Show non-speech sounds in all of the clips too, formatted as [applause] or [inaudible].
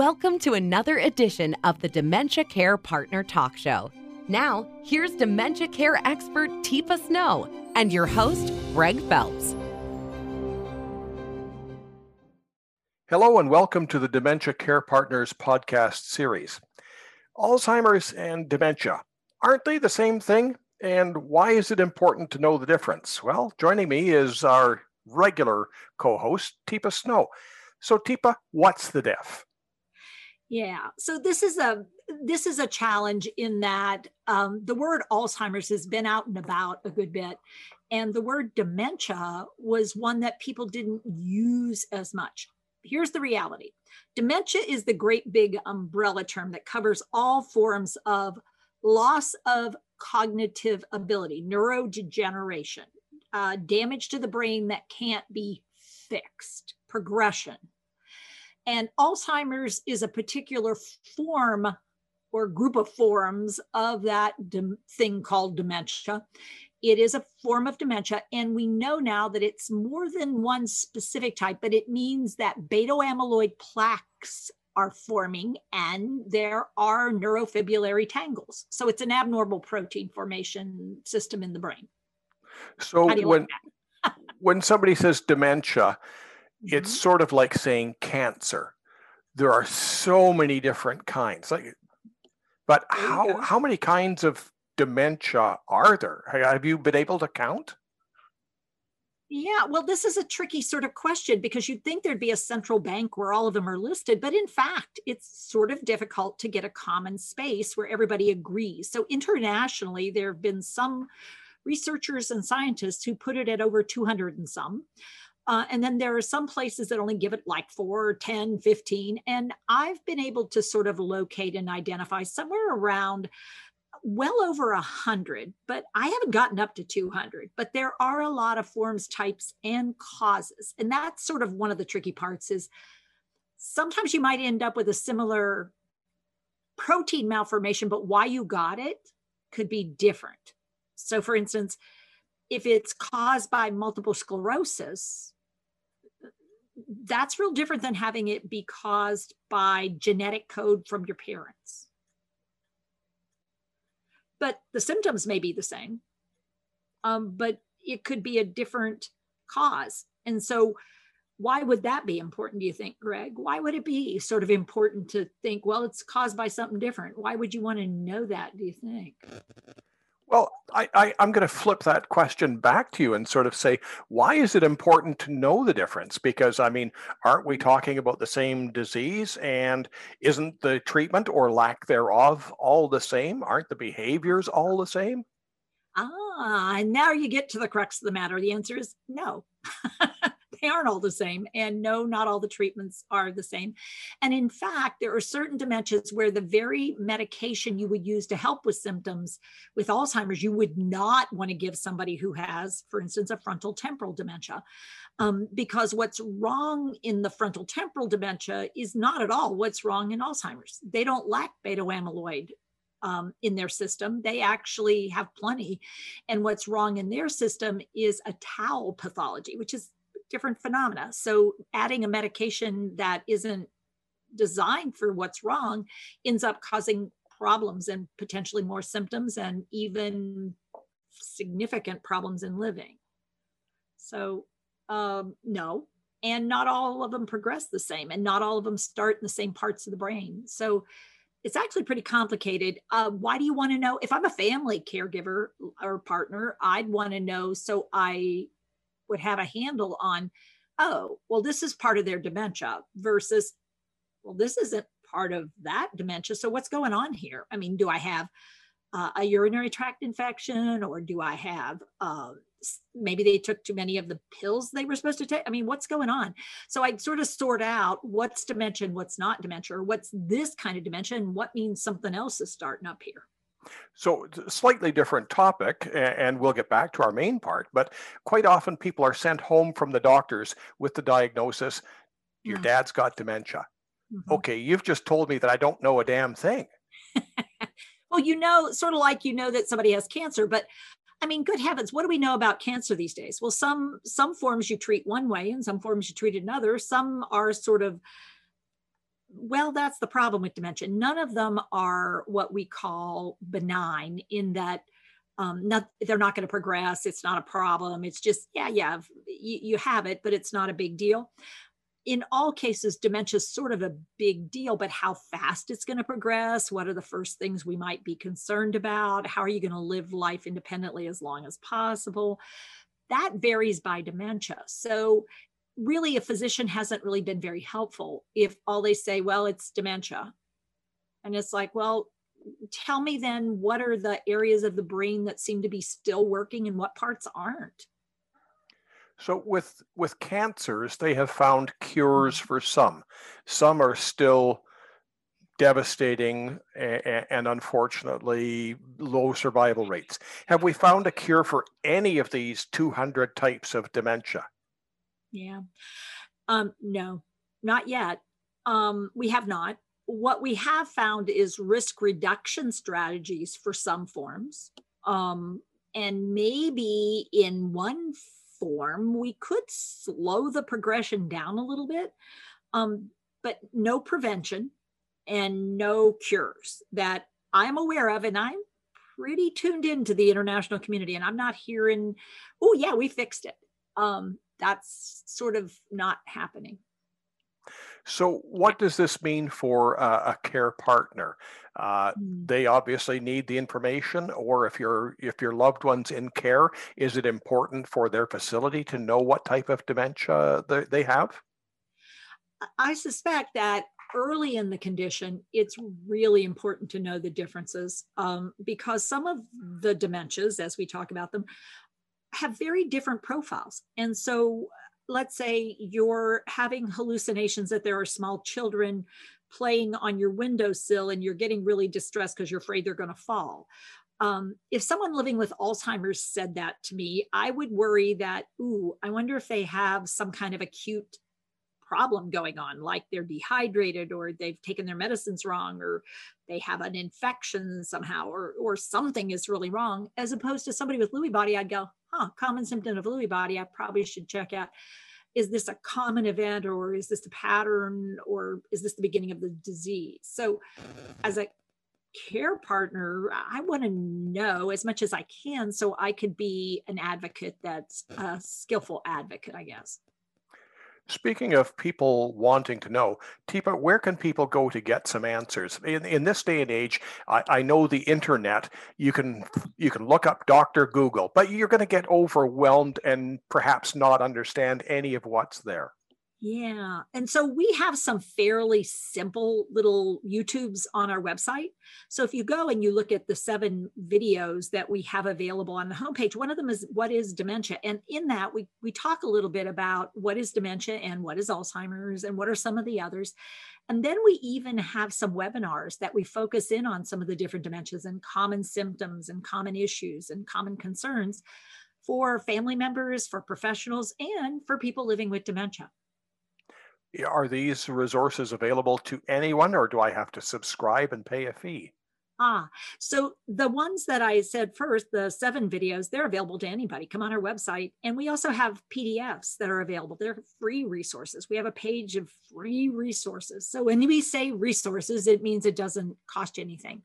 Welcome to another edition of the Dementia Care Partner Talk Show. Now, here's dementia care expert Teepa Snow and your host, Greg Phelps. Hello, and welcome to the Dementia Care Partners podcast series. Alzheimer's and dementia, aren't they the same thing? And why is it important to know the difference? Well, joining me is our regular co host, Teepa Snow. So, Teepa, what's the diff? Yeah. So this is a this is a challenge in that um, the word Alzheimer's has been out and about a good bit, and the word dementia was one that people didn't use as much. Here's the reality: dementia is the great big umbrella term that covers all forms of loss of cognitive ability, neurodegeneration, uh, damage to the brain that can't be fixed, progression, and Alzheimer's is a particular form or group of forms of that thing called dementia. It is a form of dementia, and we know now that it's more than one specific type, but it means that beta amyloid plaques are forming and there are neurofibrillary tangles. So it's an abnormal protein formation system in the brain. So when like [laughs] when somebody says dementia, it's mm-hmm. sort of like saying cancer. There are so many different kinds. Like, but how how many kinds of dementia are there? Have you been able to count? Yeah, well, this is a tricky sort of question because you'd think there'd be a central bank where all of them are listed, but in fact, it's sort of difficult to get a common space where everybody agrees. So internationally, there have been some researchers and scientists who put it at over 200 and some. Uh, and then there are some places that only give it like 4, 10, 15. And I've been able to sort of locate and identify somewhere around well over a hundred, but I haven't gotten up to 200. But there are a lot of forms, types, and causes. And that's sort of one of the tricky parts is sometimes you might end up with a similar protein malformation, but why you got it could be different. So, for instance, if it's caused by multiple sclerosis, that's real different than having it be caused by genetic code from your parents. But the symptoms may be the same, um, but it could be a different cause. And so, why would that be important, do you think, Greg? Why would it be sort of important to think, well, it's caused by something different? Why would you want to know that, do you think? Well, I, I, am going to flip that question back to you and sort of say, why is it important to know the difference? Because, I mean, aren't we talking about the same disease? And isn't the treatment or lack thereof all the same? Aren't the behaviors all the same? Ah, and now you get to the crux of the matter. The answer is no. [laughs] they aren't all the same. And no, not all the treatments are the same. And in fact, there are certain dementias where the very medication you would use to help with symptoms with Alzheimer's, you would not want to give somebody who has, for instance, a frontal temporal dementia. Um, because what's wrong in the frontal temporal dementia is not at all what's wrong in Alzheimer's. They don't lack beta amyloid um, in their system. They actually have plenty. And what's wrong in their system is a tau pathology, which is different phenomena. So adding a medication that isn't designed for what's wrong ends up causing problems and potentially more symptoms and even significant problems in living. So, um, no, and not all of them progress the same, and not all of them start in the same parts of the brain. So, it's actually pretty complicated. Uh, why do you want to know? If I'm a family caregiver or partner, I'd want to know so I would have a handle on, oh, well, this is part of their dementia versus, well, this isn't part of that dementia. So what's going on here? I mean, do I have uh, a urinary tract infection or do I have uh, maybe they took too many of the pills they were supposed to take. I mean, what's going on? So I sort of sort out what's dementia and what's not dementia, or what's this kind of dementia and what means something else is starting up here. So, slightly different topic, and we'll get back to our main part. But quite often, people are sent home from the doctors with the diagnosis your mm. dad's got dementia. Mm-hmm. Okay, you've just told me that I don't know a damn thing. [laughs] well, you know, sort of like you know that somebody has cancer, but I mean, good heavens, what do we know about cancer these days? Well, some some forms you treat one way and some forms you treat another. Some are sort of well, that's the problem with dementia. None of them are what we call benign in that um, not, they're not going to progress. It's not a problem. It's just, yeah, yeah, you, you have it, but it's not a big deal. In all cases, dementia is sort of a big deal, but how fast it's going to progress, what are the first things we might be concerned about? How are you going to live life independently as long as possible? That varies by dementia. So, really, a physician hasn't really been very helpful if all they say, well, it's dementia. And it's like, well, tell me then what are the areas of the brain that seem to be still working and what parts aren't so with with cancers they have found cures mm-hmm. for some some are still devastating and, and unfortunately low survival rates have we found a cure for any of these 200 types of dementia yeah um, no not yet um, we have not what we have found is risk reduction strategies for some forms. Um, and maybe in one form, we could slow the progression down a little bit, um, but no prevention and no cures that I'm aware of. And I'm pretty tuned into the international community, and I'm not hearing, oh, yeah, we fixed it. Um, that's sort of not happening. So, what does this mean for a care partner? Uh, mm. They obviously need the information, or if your if your loved one's in care, is it important for their facility to know what type of dementia they, they have? I suspect that early in the condition, it's really important to know the differences um, because some of the dementias, as we talk about them, have very different profiles. And so let's say you're having hallucinations that there are small children playing on your windowsill and you're getting really distressed because you're afraid they're going to fall. Um, if someone living with Alzheimer's said that to me, I would worry that, ooh, I wonder if they have some kind of acute problem going on, like they're dehydrated or they've taken their medicines wrong or they have an infection somehow or, or something is really wrong. As opposed to somebody with Lewy body, I'd go, huh, common symptom of Lewy body, I probably should check out. Is this a common event or is this a pattern or is this the beginning of the disease? So, as a care partner, I want to know as much as I can so I could be an advocate that's a skillful advocate, I guess. Speaking of people wanting to know, Teepa, where can people go to get some answers? In, in this day and age, I, I know the internet, you can you can look up Dr. Google, but you're going to get overwhelmed and perhaps not understand any of what's there. Yeah. And so we have some fairly simple little YouTubes on our website. So if you go and you look at the seven videos that we have available on the homepage, one of them is what is dementia? And in that we we talk a little bit about what is dementia and what is Alzheimer's and what are some of the others. And then we even have some webinars that we focus in on some of the different dementias and common symptoms and common issues and common concerns for family members, for professionals, and for people living with dementia are these resources available to anyone or do I have to subscribe and pay a fee? Ah, so the ones that I said first, the seven videos, they're available to anybody. Come on our website. And we also have PDFs that are available. They're free resources. We have a page of free resources. So when we say resources, it means it doesn't cost you anything.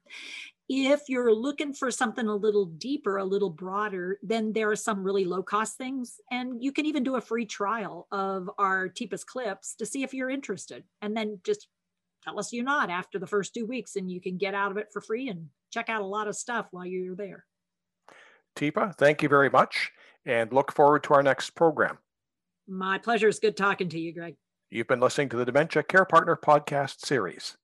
If you're looking for something a little deeper, a little broader, then there are some really low cost things. And you can even do a free trial of our Teepa's clips to see if you're interested. And then just tell us you're not after the first two weeks and you can get out of it for free and check out a lot of stuff while you're there. Teepa, thank you very much and look forward to our next program. My pleasure. It's good talking to you, Greg. You've been listening to the Dementia Care Partner podcast series.